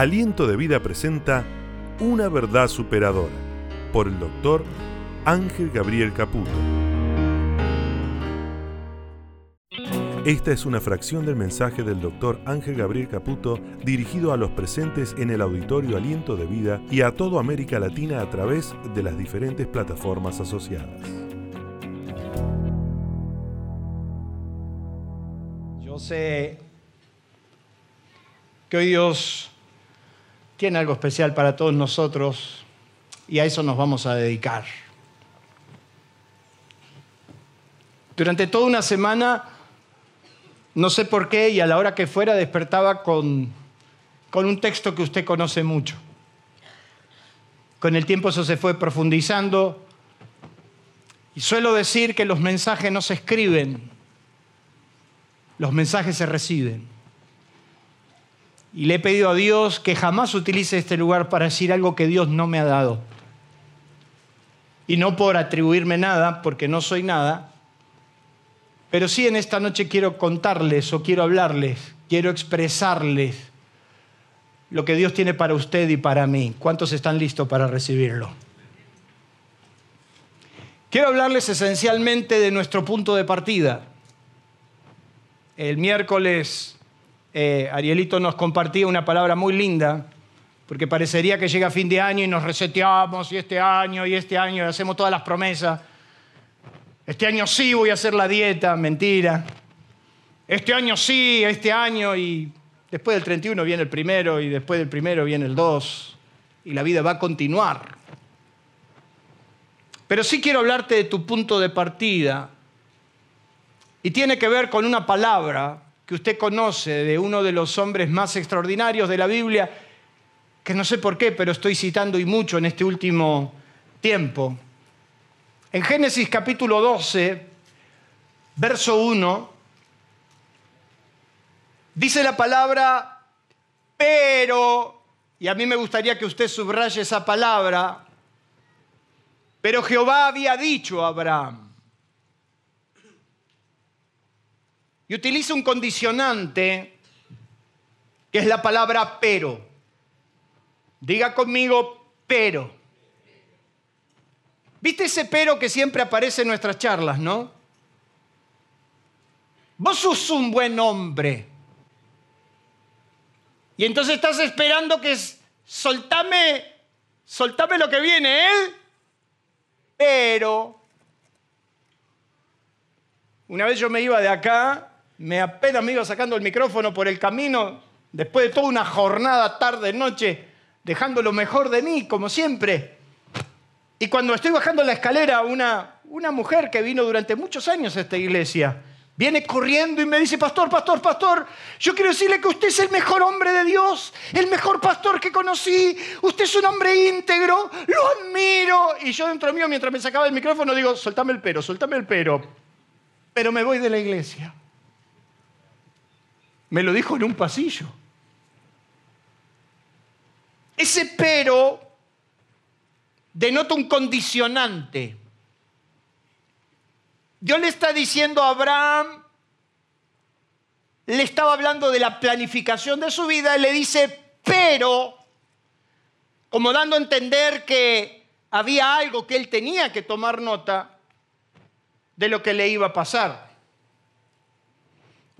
Aliento de Vida presenta Una verdad superadora por el doctor Ángel Gabriel Caputo. Esta es una fracción del mensaje del doctor Ángel Gabriel Caputo dirigido a los presentes en el auditorio Aliento de Vida y a toda América Latina a través de las diferentes plataformas asociadas. Yo sé que hoy Dios tiene algo especial para todos nosotros y a eso nos vamos a dedicar. Durante toda una semana, no sé por qué, y a la hora que fuera despertaba con, con un texto que usted conoce mucho. Con el tiempo eso se fue profundizando y suelo decir que los mensajes no se escriben, los mensajes se reciben. Y le he pedido a Dios que jamás utilice este lugar para decir algo que Dios no me ha dado. Y no por atribuirme nada, porque no soy nada, pero sí en esta noche quiero contarles o quiero hablarles, quiero expresarles lo que Dios tiene para usted y para mí. ¿Cuántos están listos para recibirlo? Quiero hablarles esencialmente de nuestro punto de partida. El miércoles eh, Arielito nos compartía una palabra muy linda, porque parecería que llega fin de año y nos reseteamos y este año y este año y hacemos todas las promesas. Este año sí voy a hacer la dieta, mentira. Este año sí, este año y después del 31 viene el primero y después del primero viene el 2 y la vida va a continuar. Pero sí quiero hablarte de tu punto de partida y tiene que ver con una palabra que usted conoce de uno de los hombres más extraordinarios de la Biblia, que no sé por qué, pero estoy citando y mucho en este último tiempo. En Génesis capítulo 12, verso 1, dice la palabra, pero, y a mí me gustaría que usted subraye esa palabra, pero Jehová había dicho a Abraham, y utiliza un condicionante que es la palabra pero. Diga conmigo pero. ¿Viste ese pero que siempre aparece en nuestras charlas, no? Vos sos un buen hombre. Y entonces estás esperando que soltame, soltame lo que viene él, pero una vez yo me iba de acá me apenas me iba sacando el micrófono por el camino, después de toda una jornada, tarde, noche, dejando lo mejor de mí, como siempre. Y cuando estoy bajando la escalera, una, una mujer que vino durante muchos años a esta iglesia, viene corriendo y me dice, pastor, pastor, pastor, yo quiero decirle que usted es el mejor hombre de Dios, el mejor pastor que conocí, usted es un hombre íntegro, lo admiro. Y yo dentro mío, mientras me sacaba el micrófono, digo, soltame el pero, soltame el pero. Pero me voy de la iglesia. Me lo dijo en un pasillo. Ese pero denota un condicionante. Dios le está diciendo a Abraham, le estaba hablando de la planificación de su vida y le dice, pero, como dando a entender que había algo que él tenía que tomar nota de lo que le iba a pasar.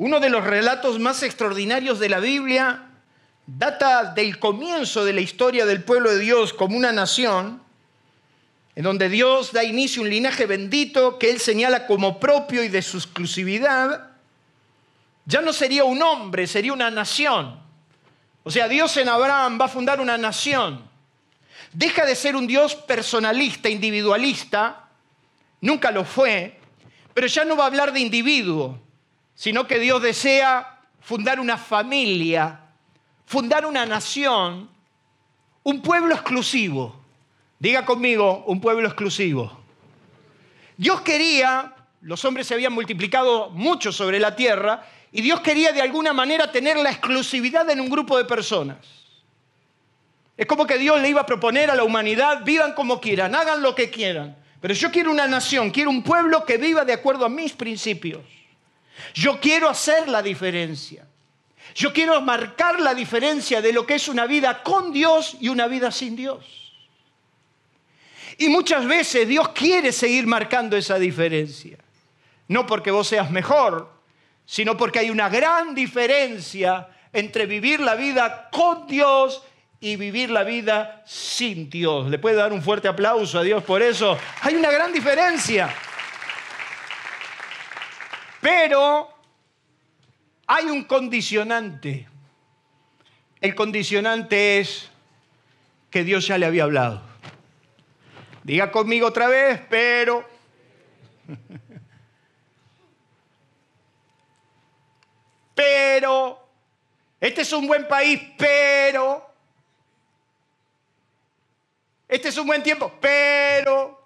Uno de los relatos más extraordinarios de la Biblia data del comienzo de la historia del pueblo de Dios como una nación, en donde Dios da inicio a un linaje bendito que Él señala como propio y de su exclusividad. Ya no sería un hombre, sería una nación. O sea, Dios en Abraham va a fundar una nación. Deja de ser un Dios personalista, individualista, nunca lo fue, pero ya no va a hablar de individuo, sino que Dios desea fundar una familia, fundar una nación, un pueblo exclusivo. Diga conmigo, un pueblo exclusivo. Dios quería, los hombres se habían multiplicado mucho sobre la tierra, y Dios quería de alguna manera tener la exclusividad en un grupo de personas. Es como que Dios le iba a proponer a la humanidad, vivan como quieran, hagan lo que quieran. Pero yo quiero una nación, quiero un pueblo que viva de acuerdo a mis principios. Yo quiero hacer la diferencia. Yo quiero marcar la diferencia de lo que es una vida con Dios y una vida sin Dios. Y muchas veces Dios quiere seguir marcando esa diferencia. No porque vos seas mejor, sino porque hay una gran diferencia entre vivir la vida con Dios y vivir la vida sin Dios. ¿Le puede dar un fuerte aplauso a Dios por eso? Hay una gran diferencia. Pero hay un condicionante. El condicionante es que Dios ya le había hablado. Diga conmigo otra vez, pero... pero... Este es un buen país, pero... Este es un buen tiempo, pero...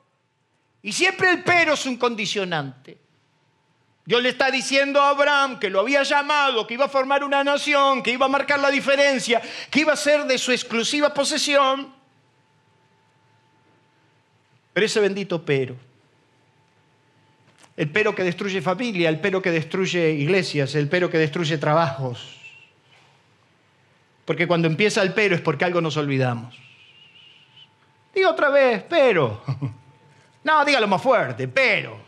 Y siempre el pero es un condicionante. Dios le está diciendo a Abraham que lo había llamado, que iba a formar una nación, que iba a marcar la diferencia, que iba a ser de su exclusiva posesión. Pero ese bendito pero, el pero que destruye familia, el pero que destruye iglesias, el pero que destruye trabajos. Porque cuando empieza el pero es porque algo nos olvidamos. Digo otra vez, pero. No, dígalo más fuerte, pero.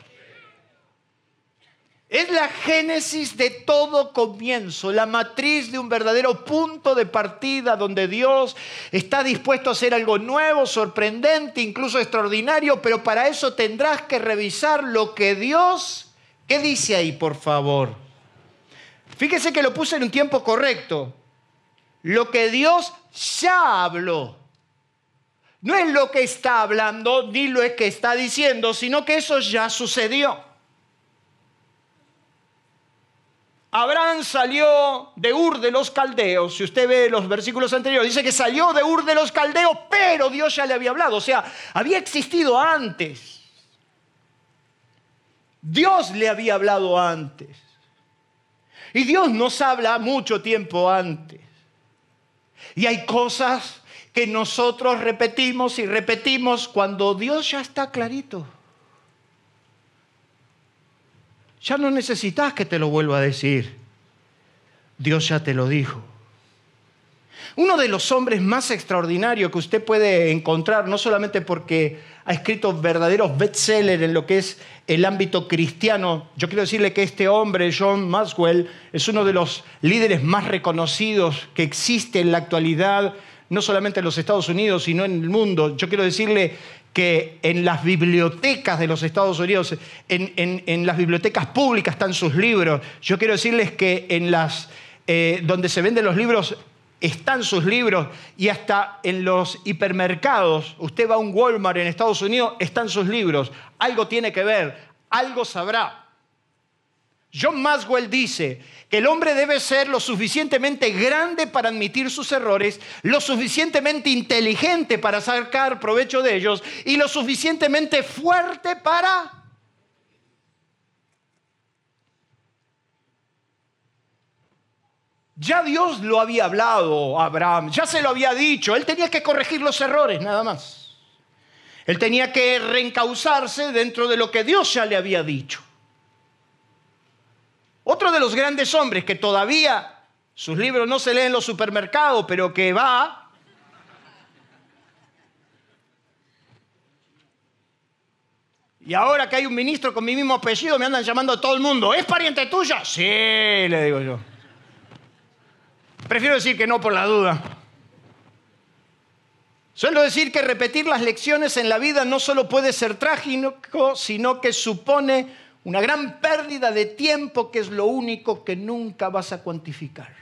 Es la génesis de todo comienzo, la matriz de un verdadero punto de partida donde Dios está dispuesto a hacer algo nuevo, sorprendente, incluso extraordinario, pero para eso tendrás que revisar lo que Dios, ¿qué dice ahí, por favor? Fíjese que lo puse en un tiempo correcto. Lo que Dios ya habló. No es lo que está hablando ni lo que está diciendo, sino que eso ya sucedió. Abraham salió de Ur de los Caldeos. Si usted ve los versículos anteriores, dice que salió de Ur de los Caldeos, pero Dios ya le había hablado. O sea, había existido antes. Dios le había hablado antes. Y Dios nos habla mucho tiempo antes. Y hay cosas que nosotros repetimos y repetimos cuando Dios ya está clarito. Ya no necesitas que te lo vuelva a decir. Dios ya te lo dijo. Uno de los hombres más extraordinarios que usted puede encontrar, no solamente porque ha escrito verdaderos bestsellers en lo que es el ámbito cristiano, yo quiero decirle que este hombre, John Maxwell, es uno de los líderes más reconocidos que existe en la actualidad, no solamente en los Estados Unidos, sino en el mundo. Yo quiero decirle que en las bibliotecas de los Estados Unidos, en, las bibliotecas públicas están sus libros. Yo quiero decirles que en las eh, donde se venden los libros están sus libros y hasta en los hipermercados, usted va a un Walmart en Estados Unidos, están sus libros. Algo tiene que ver, algo sabrá. John Maswell dice que el hombre debe ser lo suficientemente grande para admitir sus errores, lo suficientemente inteligente para sacar provecho de ellos y lo suficientemente fuerte para... Ya Dios lo había hablado a Abraham, ya se lo había dicho, él tenía que corregir los errores, nada más. Él tenía que reencauzarse dentro de lo que Dios ya le había dicho. Otro de los grandes hombres que todavía sus libros no se leen en los supermercados, pero que va Y ahora que hay un ministro con mi mismo apellido, me andan llamando a todo el mundo. ¿Es pariente tuya? Sí, le digo yo. Prefiero decir que no por la duda. Suelo decir que repetir las lecciones en la vida no solo puede ser trágico, sino que supone una gran pérdida de tiempo que es lo único que nunca vas a cuantificar.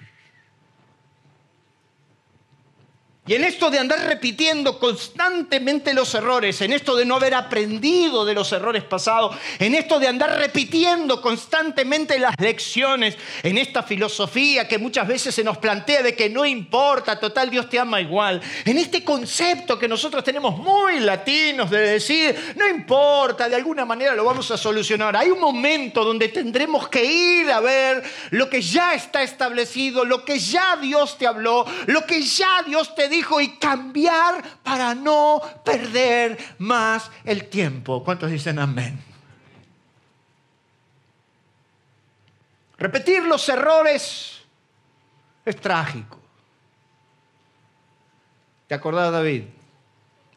Y en esto de andar repitiendo constantemente los errores, en esto de no haber aprendido de los errores pasados, en esto de andar repitiendo constantemente las lecciones, en esta filosofía que muchas veces se nos plantea de que no importa, total Dios te ama igual, en este concepto que nosotros tenemos muy latinos de decir, no importa, de alguna manera lo vamos a solucionar. Hay un momento donde tendremos que ir a ver lo que ya está establecido, lo que ya Dios te habló, lo que ya Dios te dijo y cambiar para no perder más el tiempo. ¿Cuántos dicen amén? Repetir los errores Es trágico. ¿Te acordás, David?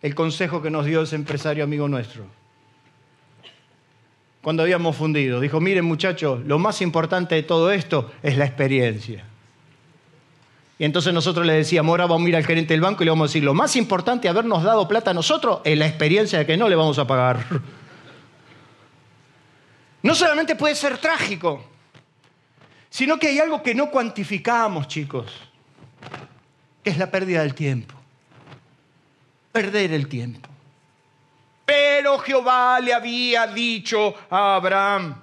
El consejo que nos dio ese empresario amigo nuestro. Cuando habíamos fundido, dijo, miren muchachos, lo más importante de todo esto es la experiencia. Y entonces nosotros le decíamos, ahora vamos a ir al gerente del banco y le vamos a decir, lo más importante habernos dado plata a nosotros es la experiencia de que no le vamos a pagar. No solamente puede ser trágico, sino que hay algo que no cuantificamos, chicos, que es la pérdida del tiempo. Perder el tiempo. Pero Jehová le había dicho a Abraham,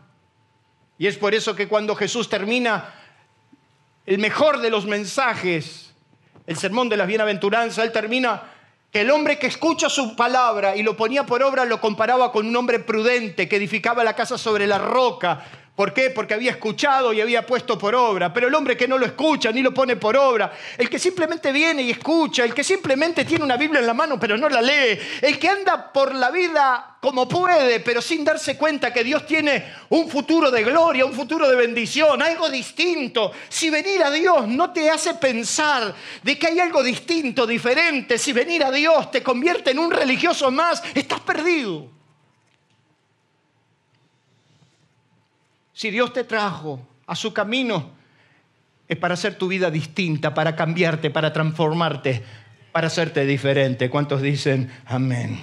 y es por eso que cuando Jesús termina el mejor de los mensajes, el sermón de las bienaventuranzas, él termina que el hombre que escucha su palabra y lo ponía por obra lo comparaba con un hombre prudente que edificaba la casa sobre la roca, ¿Por qué? Porque había escuchado y había puesto por obra. Pero el hombre que no lo escucha ni lo pone por obra, el que simplemente viene y escucha, el que simplemente tiene una Biblia en la mano pero no la lee, el que anda por la vida como puede pero sin darse cuenta que Dios tiene un futuro de gloria, un futuro de bendición, algo distinto. Si venir a Dios no te hace pensar de que hay algo distinto, diferente, si venir a Dios te convierte en un religioso más, estás perdido. Si Dios te trajo a su camino, es para hacer tu vida distinta, para cambiarte, para transformarte, para hacerte diferente. ¿Cuántos dicen amén?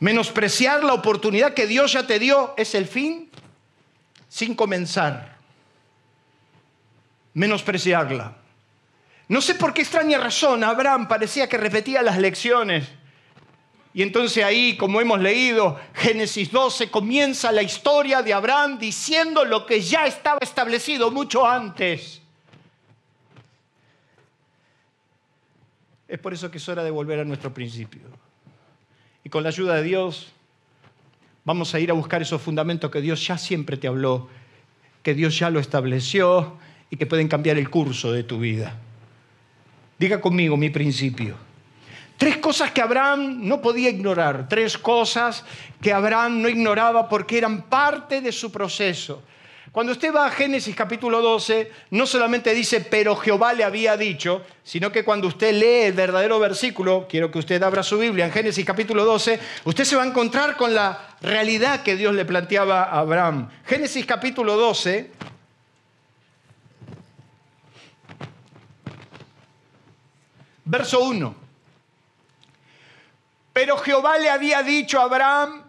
Menospreciar la oportunidad que Dios ya te dio es el fin sin comenzar. Menospreciarla. No sé por qué extraña razón Abraham parecía que repetía las lecciones y entonces ahí, como hemos leído, Génesis 12, comienza la historia de Abraham diciendo lo que ya estaba establecido mucho antes. Es por eso que es hora de volver a nuestro principio. Y con la ayuda de Dios vamos a ir a buscar esos fundamentos que Dios ya siempre te habló, que Dios ya lo estableció y que pueden cambiar el curso de tu vida. Diga conmigo mi principio. Tres cosas que Abraham no podía ignorar, tres cosas que Abraham no ignoraba porque eran parte de su proceso. Cuando usted va a Génesis capítulo 12, no solamente dice, pero Jehová le había dicho, sino que cuando usted lee el verdadero versículo, quiero que usted abra su Biblia en Génesis capítulo 12, usted se va a encontrar con la realidad que Dios le planteaba a Abraham. Génesis capítulo 12, verso 1. Pero Jehová le había dicho a Abraham,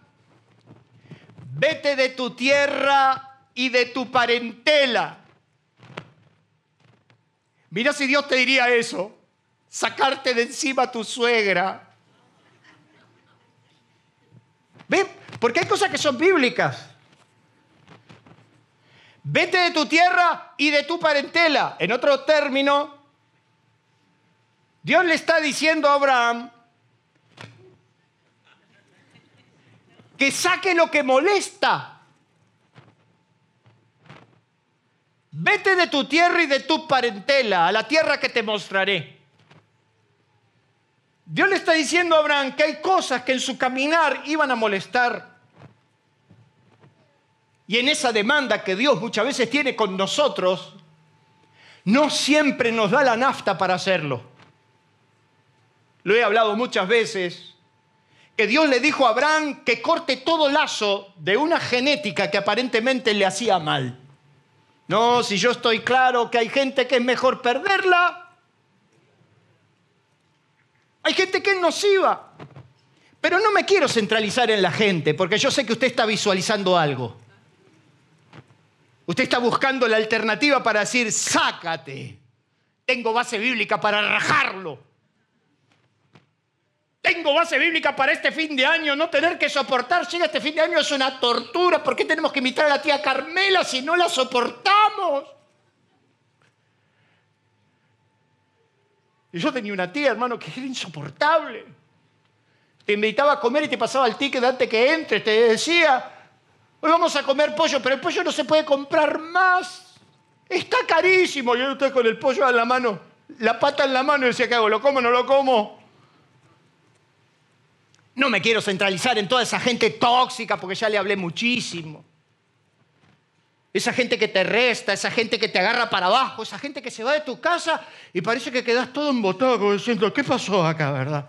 vete de tu tierra y de tu parentela. Mira si Dios te diría eso, sacarte de encima a tu suegra. ¿Ve? Porque hay cosas que son bíblicas. Vete de tu tierra y de tu parentela. En otro término, Dios le está diciendo a Abraham, que saque lo que molesta. Vete de tu tierra y de tu parentela a la tierra que te mostraré. Dios le está diciendo a Abraham que hay cosas que en su caminar iban a molestar. Y en esa demanda que Dios muchas veces tiene con nosotros, no siempre nos da la nafta para hacerlo. Lo he hablado muchas veces que Dios le dijo a Abraham que corte todo lazo de una genética que aparentemente le hacía mal. No, si yo estoy claro que hay gente que es mejor perderla, hay gente que es nociva. Pero no me quiero centralizar en la gente, porque yo sé que usted está visualizando algo. Usted está buscando la alternativa para decir, sácate. Tengo base bíblica para rajarlo. Tengo base bíblica para este fin de año, no tener que soportar. Si este fin de año es una tortura, ¿por qué tenemos que imitar a la tía Carmela si no la soportamos? Y yo tenía una tía, hermano, que era insoportable. Te invitaba a comer y te pasaba el ticket antes que entres. Te decía, hoy vamos a comer pollo, pero el pollo no se puede comprar más. Está carísimo. Yo estoy con el pollo en la mano, la pata en la mano y decía, ¿qué hago? ¿Lo como o no lo como? No me quiero centralizar en toda esa gente tóxica porque ya le hablé muchísimo. esa gente que te resta, esa gente que te agarra para abajo, esa gente que se va de tu casa y parece que quedas todo embotado diciendo, ¿qué pasó acá, verdad?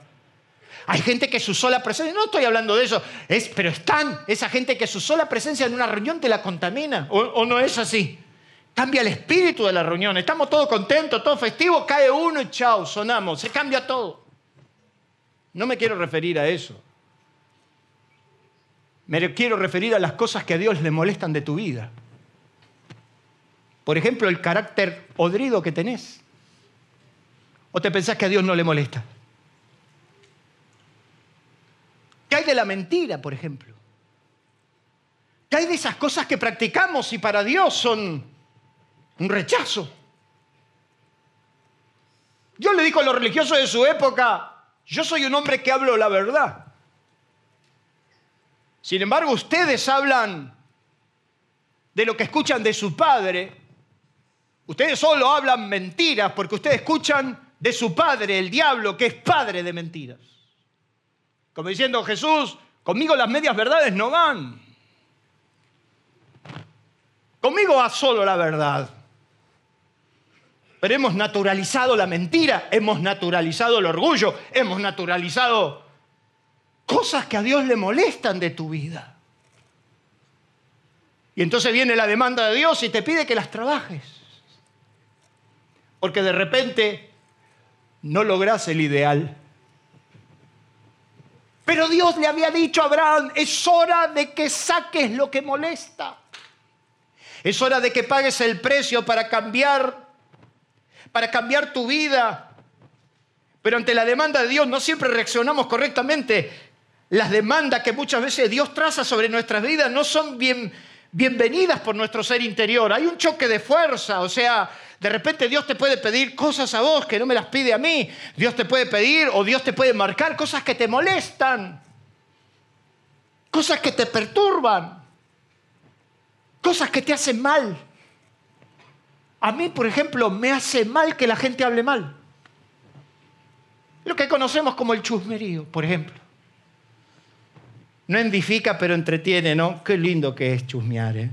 Hay gente que su sola presencia, no estoy hablando de eso, es, pero están, esa gente que su sola presencia en una reunión te la contamina, o, o no es así. Cambia el espíritu de la reunión, estamos todos contentos, todos festivos, cae uno y chao, sonamos, se cambia todo. No me quiero referir a eso. Me quiero referir a las cosas que a Dios le molestan de tu vida. Por ejemplo, el carácter odrido que tenés. ¿O te pensás que a Dios no le molesta? ¿Qué hay de la mentira, por ejemplo? ¿Qué hay de esas cosas que practicamos y para Dios son un rechazo? Yo le digo a los religiosos de su época, yo soy un hombre que hablo la verdad. Sin embargo, ustedes hablan de lo que escuchan de su padre Ustedes solo hablan mentiras porque ustedes escuchan de su padre, el diablo, que es padre de mentiras. Como diciendo Jesús, conmigo las medias verdades no van. Conmigo va solo la verdad. Pero hemos naturalizado la mentira, hemos naturalizado el orgullo, hemos naturalizado cosas que a Dios le molestan de tu vida. Y entonces viene la demanda de Dios y te pide que las trabajes porque de repente no logras el ideal. Pero Dios le había dicho a Abraham, es hora de que saques lo que molesta. Es hora de que pagues el precio para cambiar, para cambiar tu vida. Pero ante la demanda de Dios no siempre reaccionamos correctamente. Las demandas que muchas veces Dios traza sobre nuestras vidas no son bien, bienvenidas por nuestro ser interior. Hay un choque de fuerza, o sea, de repente Dios te puede pedir cosas a vos que no me las pide a mí. Dios te puede pedir o Dios te puede marcar cosas que te molestan. Cosas que te perturban. Cosas que te hacen mal. A mí, por ejemplo, me hace mal que la gente hable mal. Lo que conocemos como el chusmerío, por ejemplo. No edifica, pero entretiene, ¿no? Qué lindo que es chusmear, ¿eh?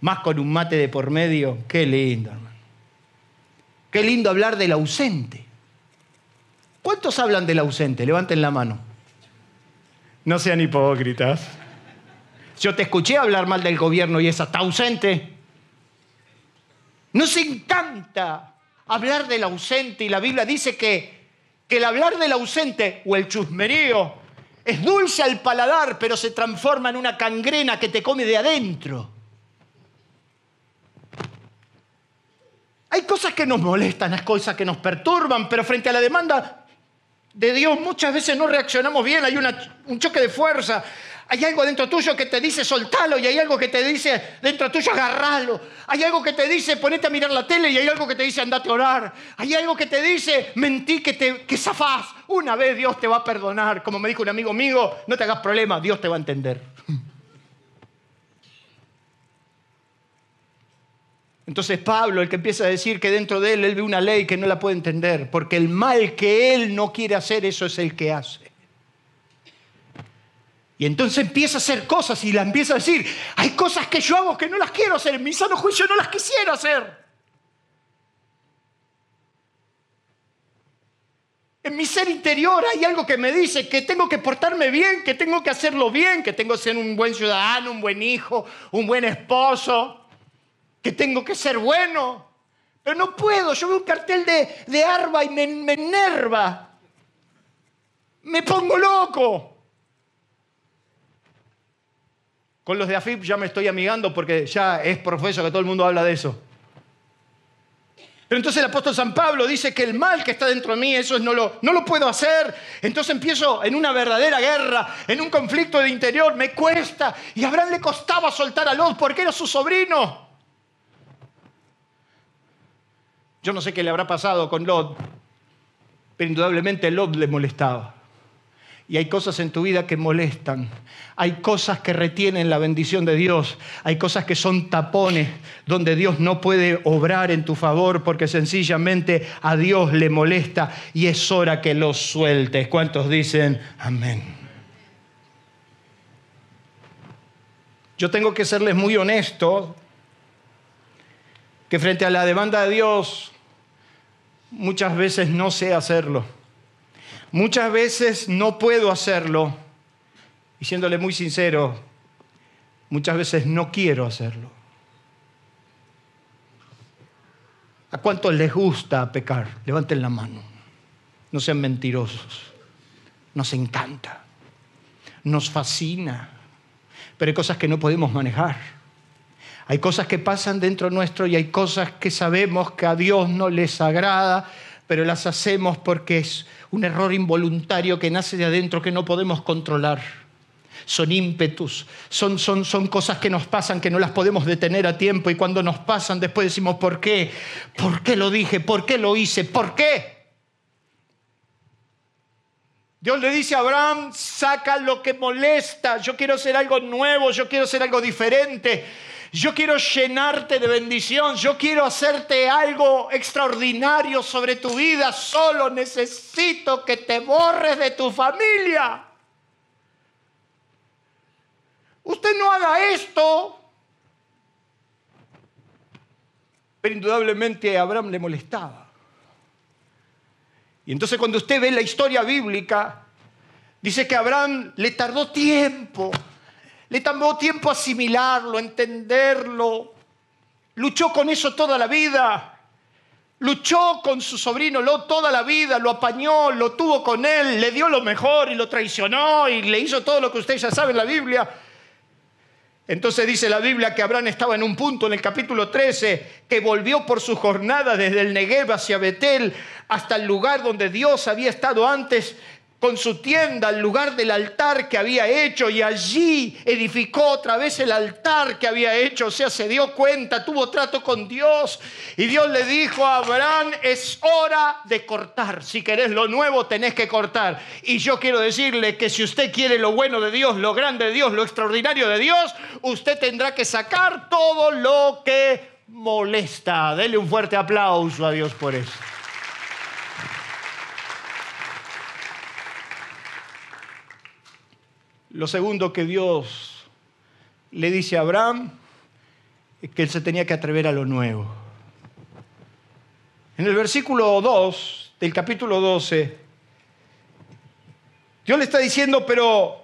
más con un mate de por medio. Qué lindo, hermano. Qué lindo hablar del ausente. ¿Cuántos hablan del ausente? Levanten la mano. No sean hipócritas. Yo te escuché hablar mal del gobierno y esa está ausente. Nos encanta hablar del ausente y la Biblia dice que, el hablar del ausente o el chusmerío es dulce al paladar, pero se transforma en una cangrena que te come de adentro. Hay cosas que nos molestan, hay cosas que nos perturban, pero frente a la demanda de Dios muchas veces no reaccionamos bien, hay un choque de fuerza. Hay algo dentro tuyo que te dice soltalo y hay algo que te dice dentro tuyo agarralo. Hay algo que te dice ponete a mirar la tele y hay algo que te dice andate a orar. Hay algo que te dice mentí que, te, que zafás. Una vez Dios te va a perdonar. Como me dijo un amigo mío, no te hagas problema, Dios te va a entender. Entonces Pablo, el que empieza a decir que dentro de él él ve una ley que no la puede entender, porque el mal que él no quiere hacer, eso es el que hace. Y entonces empieza a hacer cosas y la empieza a decir, hay cosas que yo hago que no las quiero hacer, en mi sano juicio no las quisiera hacer. En mi ser interior hay algo que me dice que tengo que portarme bien, que tengo que hacerlo bien, que tengo que ser un buen ciudadano, un buen hijo, un buen esposo que tengo que ser bueno. Pero no puedo, yo veo un cartel de, de Arba y me, me enerva. Me pongo loco. Con los de AFIP ya me estoy amigando porque ya es profeso que todo el mundo habla de eso. Pero entonces el apóstol San Pablo dice que el mal que está dentro de mí, eso no lo, no lo puedo hacer. Entonces empiezo en una verdadera guerra, en un conflicto de interior, me cuesta. Y a Abraham le costaba soltar a Lot porque era su sobrino. Yo no sé qué le habrá pasado con Lot, pero indudablemente Lot le molestaba. Y hay cosas en tu vida que molestan. Hay cosas que retienen la bendición de Dios. Hay cosas que son tapones donde Dios no puede obrar en tu favor porque sencillamente a Dios le molesta y es hora que los sueltes. ¿Cuántos dicen amén? Yo tengo que serles muy honesto que frente a la demanda de Dios muchas veces no sé hacerlo. Muchas veces no puedo hacerlo. Y siéndole muy sincero, muchas veces no quiero hacerlo. ¿A cuántos les gusta pecar? Levanten la mano. No sean mentirosos. Nos encanta. Nos fascina. Pero hay cosas que no podemos manejar. Hay cosas que pasan dentro nuestro y hay cosas que sabemos que a Dios no les agrada, pero las hacemos porque es un error involuntario que nace de adentro que no podemos controlar. Son ímpetus, son, son, son cosas que nos pasan que no las podemos detener a tiempo y cuando nos pasan después decimos, ¿por qué? ¿Por qué lo dije? ¿Por qué lo hice? ¿Por qué? Dios le dice a Abraham, saca lo que molesta, yo quiero hacer algo nuevo, yo quiero hacer algo diferente. Yo quiero llenarte de bendición, yo quiero hacerte algo extraordinario sobre tu vida, solo necesito que te borres de tu familia. Usted no haga esto. Pero indudablemente a Abraham le molestaba. Y entonces cuando usted ve la historia bíblica, dice que Abraham le tardó tiempo le tomó tiempo asimilarlo, entenderlo. Luchó con eso toda la vida. Luchó con su sobrino Lot toda la vida, lo apañó, lo tuvo con él, le dio lo mejor y lo traicionó y le hizo todo lo que usted ya sabe en la Biblia. Entonces dice la Biblia que Abraham estaba en un punto en el capítulo 13 que volvió por su jornada desde el Negev hacia Betel hasta el lugar donde Dios había estado antes con su tienda al lugar del altar que había hecho y allí edificó otra vez el altar que había hecho. O sea, se dio cuenta, tuvo trato con Dios y Dios le dijo a Abraham, es hora de cortar. Si querés lo nuevo, tenés que cortar. Y yo quiero decirle que si usted quiere lo bueno de Dios, lo grande de Dios, lo extraordinario de Dios, usted tendrá que sacar todo lo que molesta. Dele un fuerte aplauso a Dios por eso. Lo segundo que Dios le dice a Abraham es que él se tenía que atrever a lo nuevo. En el versículo 2 del capítulo 12, Dios le está diciendo, pero,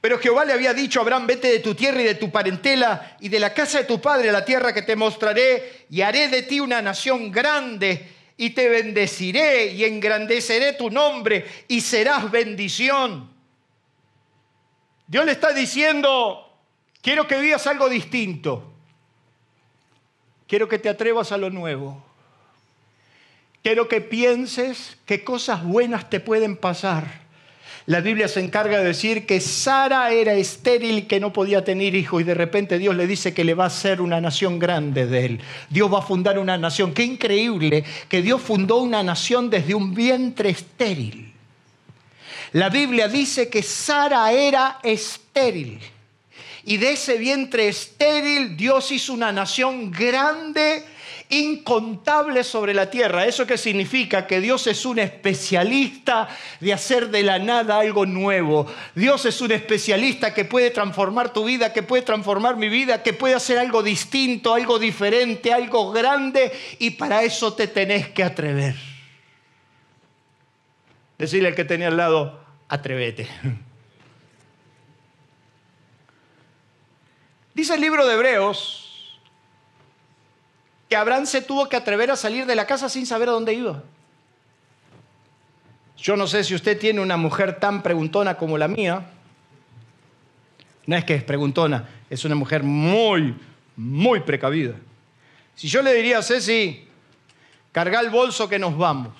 pero Jehová le había dicho a Abraham, vete de tu tierra y de tu parentela y de la casa de tu padre a la tierra que te mostraré y haré de ti una nación grande y te bendeciré y engrandeceré tu nombre y serás bendición. Dios le está diciendo, quiero que vivas algo distinto. Quiero que te atrevas a lo nuevo. Quiero que pienses qué cosas buenas te pueden pasar. La Biblia se encarga de decir que Sara era estéril, que no podía tener hijos, y de repente Dios le dice que le va a hacer una nación grande de él. Dios va a fundar una nación. Qué increíble que Dios fundó una nación desde un vientre estéril. La Biblia dice que Sara era estéril. Y de ese vientre estéril Dios hizo una nación grande, incontable sobre la tierra. ¿Eso qué significa? Que Dios es un especialista de hacer de la nada algo nuevo. Dios es un especialista que puede transformar tu vida, que puede transformar mi vida, que puede hacer algo distinto, algo diferente, algo grande. Y para eso te tenés que atrever. Decirle al que tenía al lado, atrévete. Dice el libro de Hebreos que Abraham se tuvo que atrever a salir de la casa sin saber a dónde iba. Yo no sé si usted tiene una mujer tan preguntona como la mía. No es que es preguntona, es una mujer muy, muy precavida. Si yo le diría a Ceci, carga el bolso que nos vamos,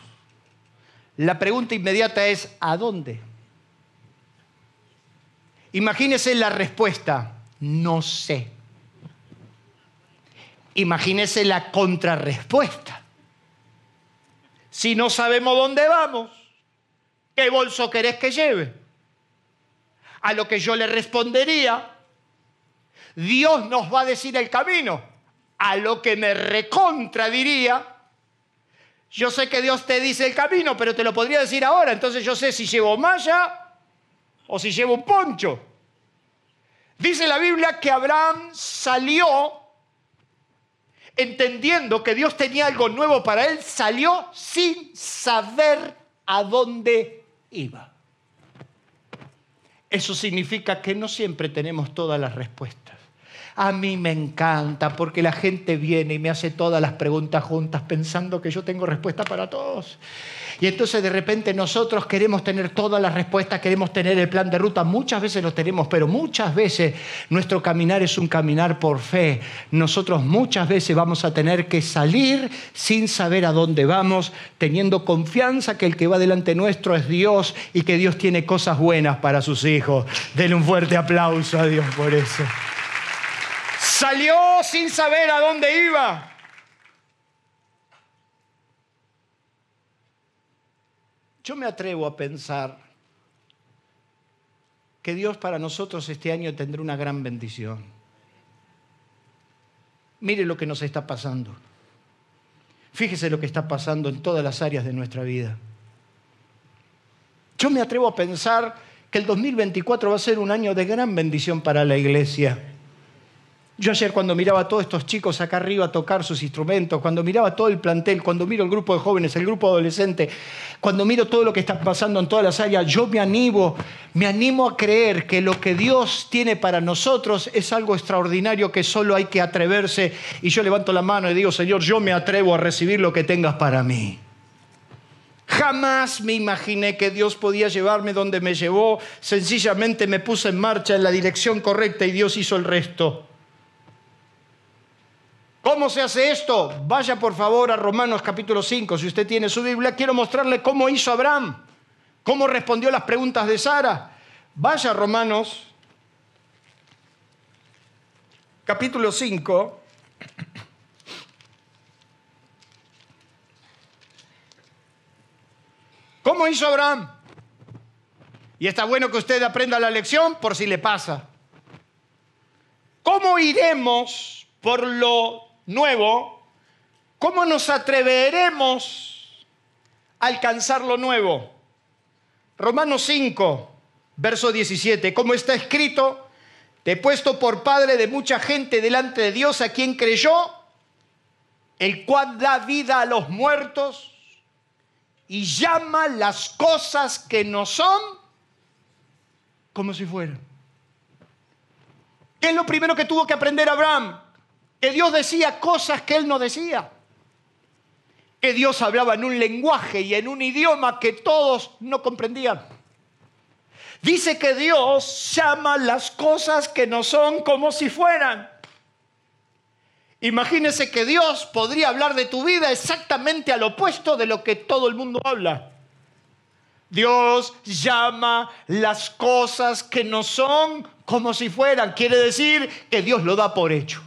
la pregunta inmediata es, ¿a dónde? Imagínese la respuesta, no sé. Imagínese la contrarrespuesta. Si no sabemos dónde vamos, ¿qué bolso querés que lleve? A lo que yo le respondería, Dios nos va a decir el camino. A lo que me recontradiría, yo sé que Dios te dice el camino, pero te lo podría decir ahora. Entonces yo sé si llevo malla o si lleva un poncho. Dice la Biblia que Abraham salió entendiendo que Dios tenía algo nuevo para él, salió sin saber a dónde iba. Eso significa que no siempre tenemos todas las respuestas. A mí me encanta porque la gente viene y me hace todas las preguntas juntas pensando que yo tengo respuesta para todos. Y entonces de repente nosotros queremos tener todas las respuestas, queremos tener el plan de ruta. Muchas veces lo tenemos, pero muchas veces nuestro caminar es un caminar por fe. Nosotros muchas veces vamos a tener que salir sin saber a dónde vamos, teniendo confianza que el que va delante nuestro es Dios y que Dios tiene cosas buenas para sus hijos. Denle un fuerte aplauso a Dios por eso. Salió sin saber a dónde iba. Yo me atrevo a pensar que Dios para nosotros este año tendrá una gran bendición. Mire lo que nos está pasando. Fíjese lo que está pasando en todas las áreas de nuestra vida. Yo me atrevo a pensar que el 2024 va a ser un año de gran bendición para la iglesia. Yo ayer cuando miraba a todos estos chicos acá arriba tocar sus instrumentos, cuando miraba todo el plantel, cuando miro el grupo de jóvenes, el grupo adolescente, cuando miro todo lo que está pasando en todas las áreas, yo me animo, me animo a creer que lo que Dios tiene para nosotros es algo extraordinario que solo hay que atreverse. Y yo levanto la mano y digo, Señor, yo me atrevo a recibir lo que tengas para mí. Jamás me imaginé que Dios podía llevarme donde me llevó. Sencillamente me puse en marcha en la dirección correcta y Dios hizo el resto. ¿Cómo se hace esto? Vaya por favor a Romanos capítulo 5, si usted tiene su Biblia. Quiero mostrarle cómo hizo Abraham, cómo respondió las preguntas de Sara. Vaya a Romanos capítulo 5. ¿Cómo hizo Abraham? Y está bueno que usted aprenda la lección por si le pasa. ¿Cómo iremos por lo nuevo, ¿cómo nos atreveremos a alcanzar lo nuevo? Romanos 5, verso 17, como está escrito, te he puesto por padre de mucha gente delante de Dios a quien creyó, el cual da vida a los muertos y llama las cosas que no son como si fueran. ¿Qué es lo primero que tuvo que aprender Abraham? Que Dios decía cosas que él no decía, que Dios hablaba en un lenguaje y en un idioma que todos no comprendían. Dice que Dios llama las cosas que no son como si fueran. Imagínese que Dios podría hablar de tu vida exactamente al opuesto de lo que todo el mundo habla. Dios llama las cosas que no son como si fueran. Quiere decir que Dios lo da por hecho.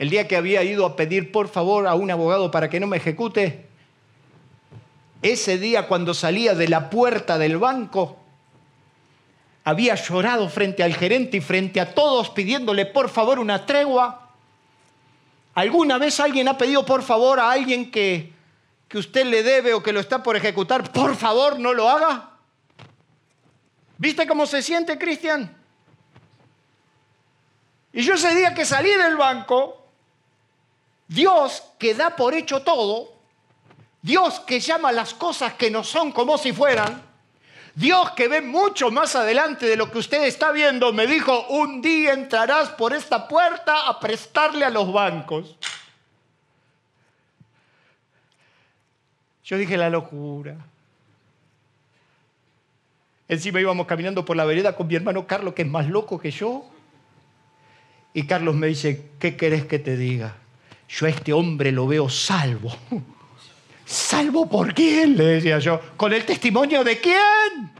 El día que había ido a pedir por favor a un abogado para que no me ejecute, ese día cuando salía de la puerta del banco, había llorado frente al gerente y frente a todos pidiéndole por favor una tregua. ¿Alguna vez alguien ha pedido por favor a alguien que, que usted le debe o que lo está por ejecutar, por favor no lo haga? ¿Viste cómo se siente, Cristian? Y yo ese día que salí del banco, Dios que da por hecho todo, Dios que llama las cosas que no son como si fueran, Dios que ve mucho más adelante de lo que usted está viendo, me dijo, un día entrarás por esta puerta a prestarle a los bancos. Yo dije la locura. Encima íbamos caminando por la vereda con mi hermano Carlos, que es más loco que yo. Y Carlos me dice, ¿qué querés que te diga? Yo a este hombre lo veo salvo. ¿Salvo por quién? Le decía yo. ¿Con el testimonio de quién?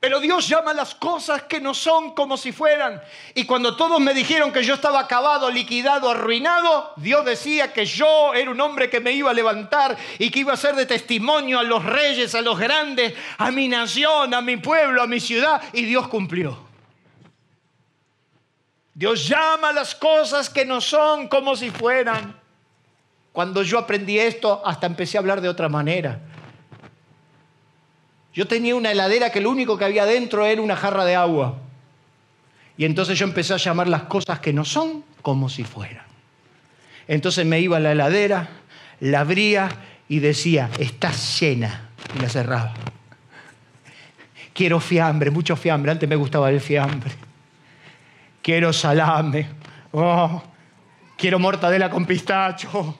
Pero Dios llama las cosas que no son como si fueran. Y cuando todos me dijeron que yo estaba acabado, liquidado, arruinado, Dios decía que yo era un hombre que me iba a levantar y que iba a ser de testimonio a los reyes, a los grandes, a mi nación, a mi pueblo, a mi ciudad. Y Dios cumplió. Dios llama las cosas que no son como si fueran. Cuando yo aprendí esto, hasta empecé a hablar de otra manera. Yo tenía una heladera que lo único que había dentro era una jarra de agua. Y entonces yo empecé a llamar las cosas que no son como si fueran. Entonces me iba a la heladera, la abría y decía, está llena. Y la cerraba. Quiero fiambre, mucho fiambre. Antes me gustaba el fiambre. Quiero salame. Oh, quiero mortadela con pistacho.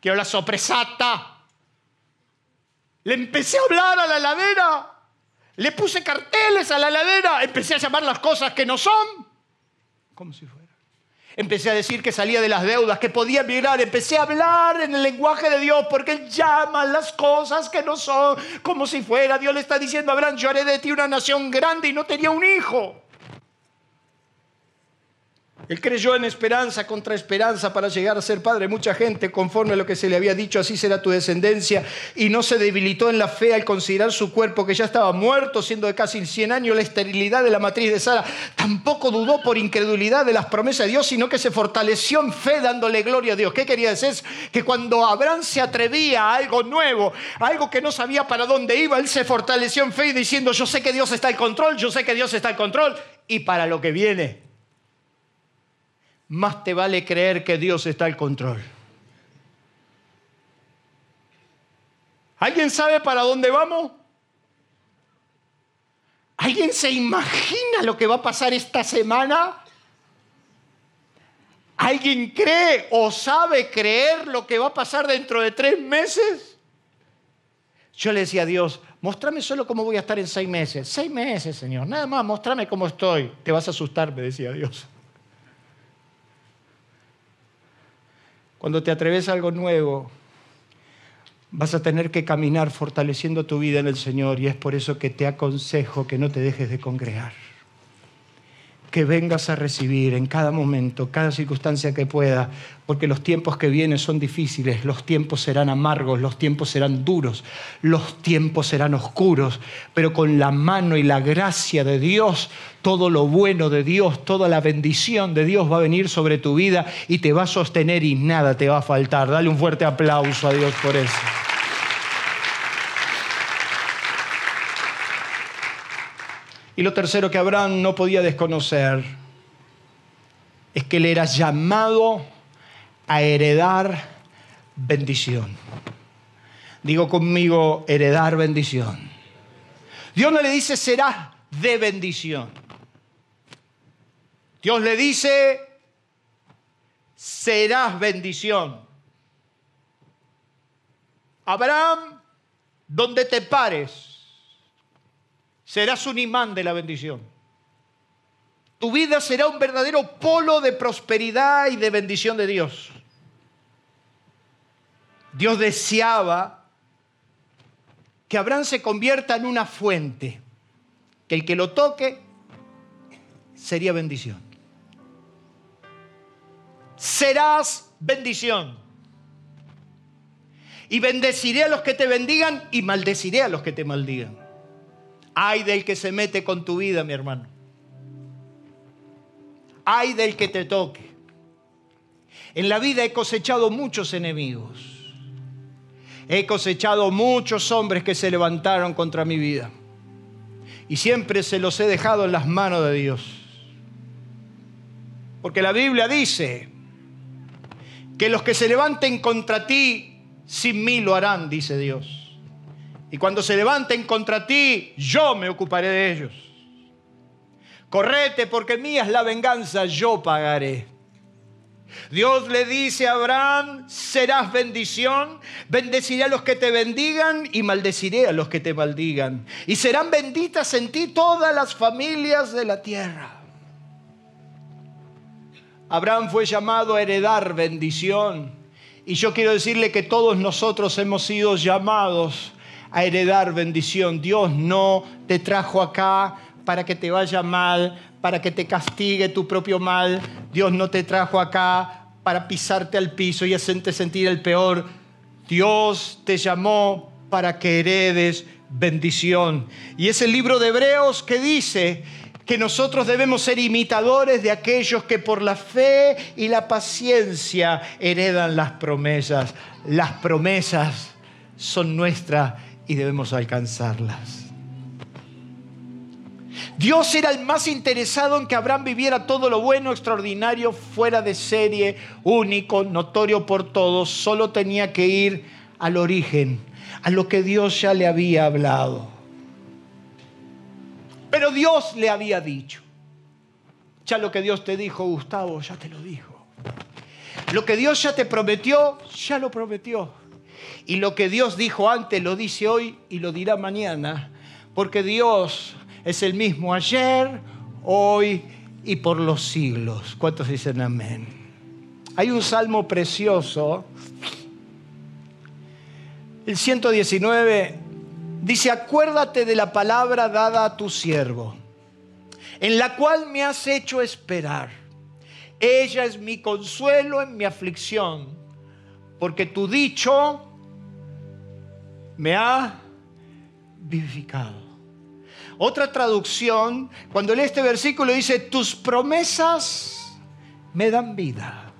Quiero la sopresata. Le empecé a hablar a la heladera. Le puse carteles a la heladera. Empecé a llamar las cosas que no son. Como si fuera. Empecé a decir que salía de las deudas, que podía migrar. Empecé a hablar en el lenguaje de Dios porque Él llama las cosas que no son como si fuera. Dios le está diciendo a Abraham, yo haré de ti una nación grande y no tenía un hijo. Él creyó en esperanza contra esperanza para llegar a ser padre. Mucha gente, conforme a lo que se le había dicho, así será tu descendencia. Y no se debilitó en la fe al considerar su cuerpo que ya estaba muerto, siendo de casi 100 años la esterilidad de la matriz de Sara. Tampoco dudó por incredulidad de las promesas de Dios, sino que se fortaleció en fe dándole gloria a Dios. ¿Qué quería decir? Que cuando Abraham se atrevía a algo nuevo, a algo que no sabía para dónde iba, él se fortaleció en fe diciendo, yo sé que Dios está al control, yo sé que Dios está al control. Y para lo que viene, más te vale creer que Dios está al control. ¿Alguien sabe para dónde vamos? ¿Alguien se imagina lo que va a pasar esta semana? ¿Alguien cree o sabe creer lo que va a pasar dentro de tres meses? Yo le decía a Dios, mostrame solo cómo voy a estar en seis meses. Seis meses, Señor. Nada más, mostrame cómo estoy. Te vas a asustar, me decía Dios. Cuando te atreves a algo nuevo, vas a tener que caminar fortaleciendo tu vida en el Señor y es por eso que te aconsejo que no te dejes de congregar. Que vengas a recibir en cada momento, cada circunstancia que pueda, porque los tiempos que vienen son difíciles, los tiempos serán amargos, los tiempos serán duros, los tiempos serán oscuros, pero con la mano y la gracia de Dios, todo lo bueno de Dios, toda la bendición de Dios va a venir sobre tu vida y te va a sostener y nada te va a faltar. Dale un fuerte aplauso a Dios por eso. Y lo tercero que Abraham no podía desconocer es que él era llamado a heredar bendición. Digo conmigo, heredar bendición. Dios no le dice serás de bendición. Dios le dice, serás bendición. Abraham, donde te pares, serás un imán de la bendición. Tu vida será un verdadero polo de prosperidad y de bendición de Dios. Dios deseaba que Abraham se convierta en una fuente, que el que lo toque sería bendición. Serás bendición. Y bendeciré a los que te bendigan y maldeciré a los que te maldigan. Ay del que se mete con tu vida, mi hermano. Ay del que te toque. En la vida he cosechado muchos enemigos. He cosechado muchos hombres que se levantaron contra mi vida. Y siempre se los he dejado en las manos de Dios. Porque la Biblia dice que los que se levanten contra ti, sin mí lo harán, dice Dios. Y cuando se levanten contra ti, yo me ocuparé de ellos. Correte porque mía es la venganza, yo pagaré. Dios le dice a Abraham, serás bendición, bendeciré a los que te bendigan y maldeciré a los que te maldigan. Y serán benditas en ti todas las familias de la tierra. Abraham fue llamado a heredar bendición. Y yo quiero decirle que todos nosotros hemos sido llamados a heredar bendición. Dios no te trajo acá para que te vaya mal, para que te castigue tu propio mal. Dios no te trajo acá para pisarte al piso y hacerte sentir el peor. Dios te llamó para que heredes bendición. Y es el libro de Hebreos que dice que nosotros debemos ser imitadores de aquellos que por la fe y la paciencia heredan las promesas. Las promesas son nuestras y debemos alcanzarlas. Dios era el más interesado en que Abraham viviera todo lo bueno, extraordinario, fuera de serie, único, notorio por todos. Solo tenía que ir al origen, a lo que Dios ya le había hablado. Pero Dios le había dicho. Ya lo que Dios te dijo, Gustavo, ya te lo dijo. Lo que Dios ya te prometió, ya lo prometió. Y lo que Dios dijo antes, lo dice hoy y lo dirá mañana. Porque Dios es el mismo ayer, hoy y por los siglos. ¿Cuántos dicen amén? Hay un salmo precioso. El 119 dice, acuérdate de la palabra dada a tu siervo, en la cual me has hecho esperar. Ella es mi consuelo en mi aflicción, porque tu dicho me ha vivificado. Otra traducción, cuando lee este versículo, dice, tus promesas me dan vida.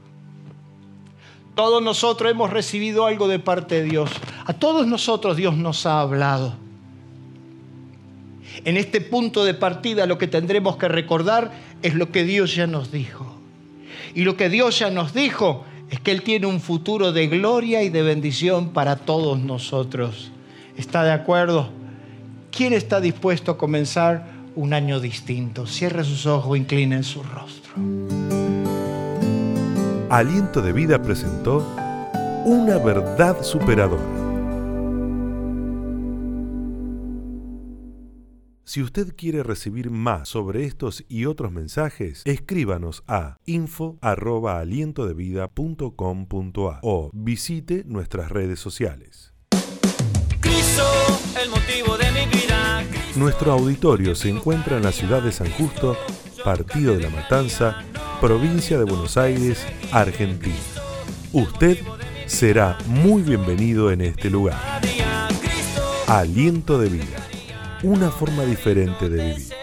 Todos nosotros hemos recibido algo de parte de Dios. A todos nosotros Dios nos ha hablado. En este punto de partida lo que tendremos que recordar es lo que Dios ya nos dijo. Y lo que Dios ya nos dijo es que Él tiene un futuro de gloria y de bendición para todos nosotros. ¿Está de acuerdo? ¿Quién está dispuesto a comenzar un año distinto? Cierre sus ojos, incline su rostro. Aliento de Vida presentó Una verdad superadora. Si usted quiere recibir más sobre estos y otros mensajes, escríbanos a info@alientodevida.com.a o visite nuestras redes sociales. Nuestro auditorio se encuentra en la ciudad de San Justo, Partido de la Matanza, provincia de Buenos Aires, Argentina. Usted será muy bienvenido en este lugar. Aliento de vida, una forma diferente de vivir.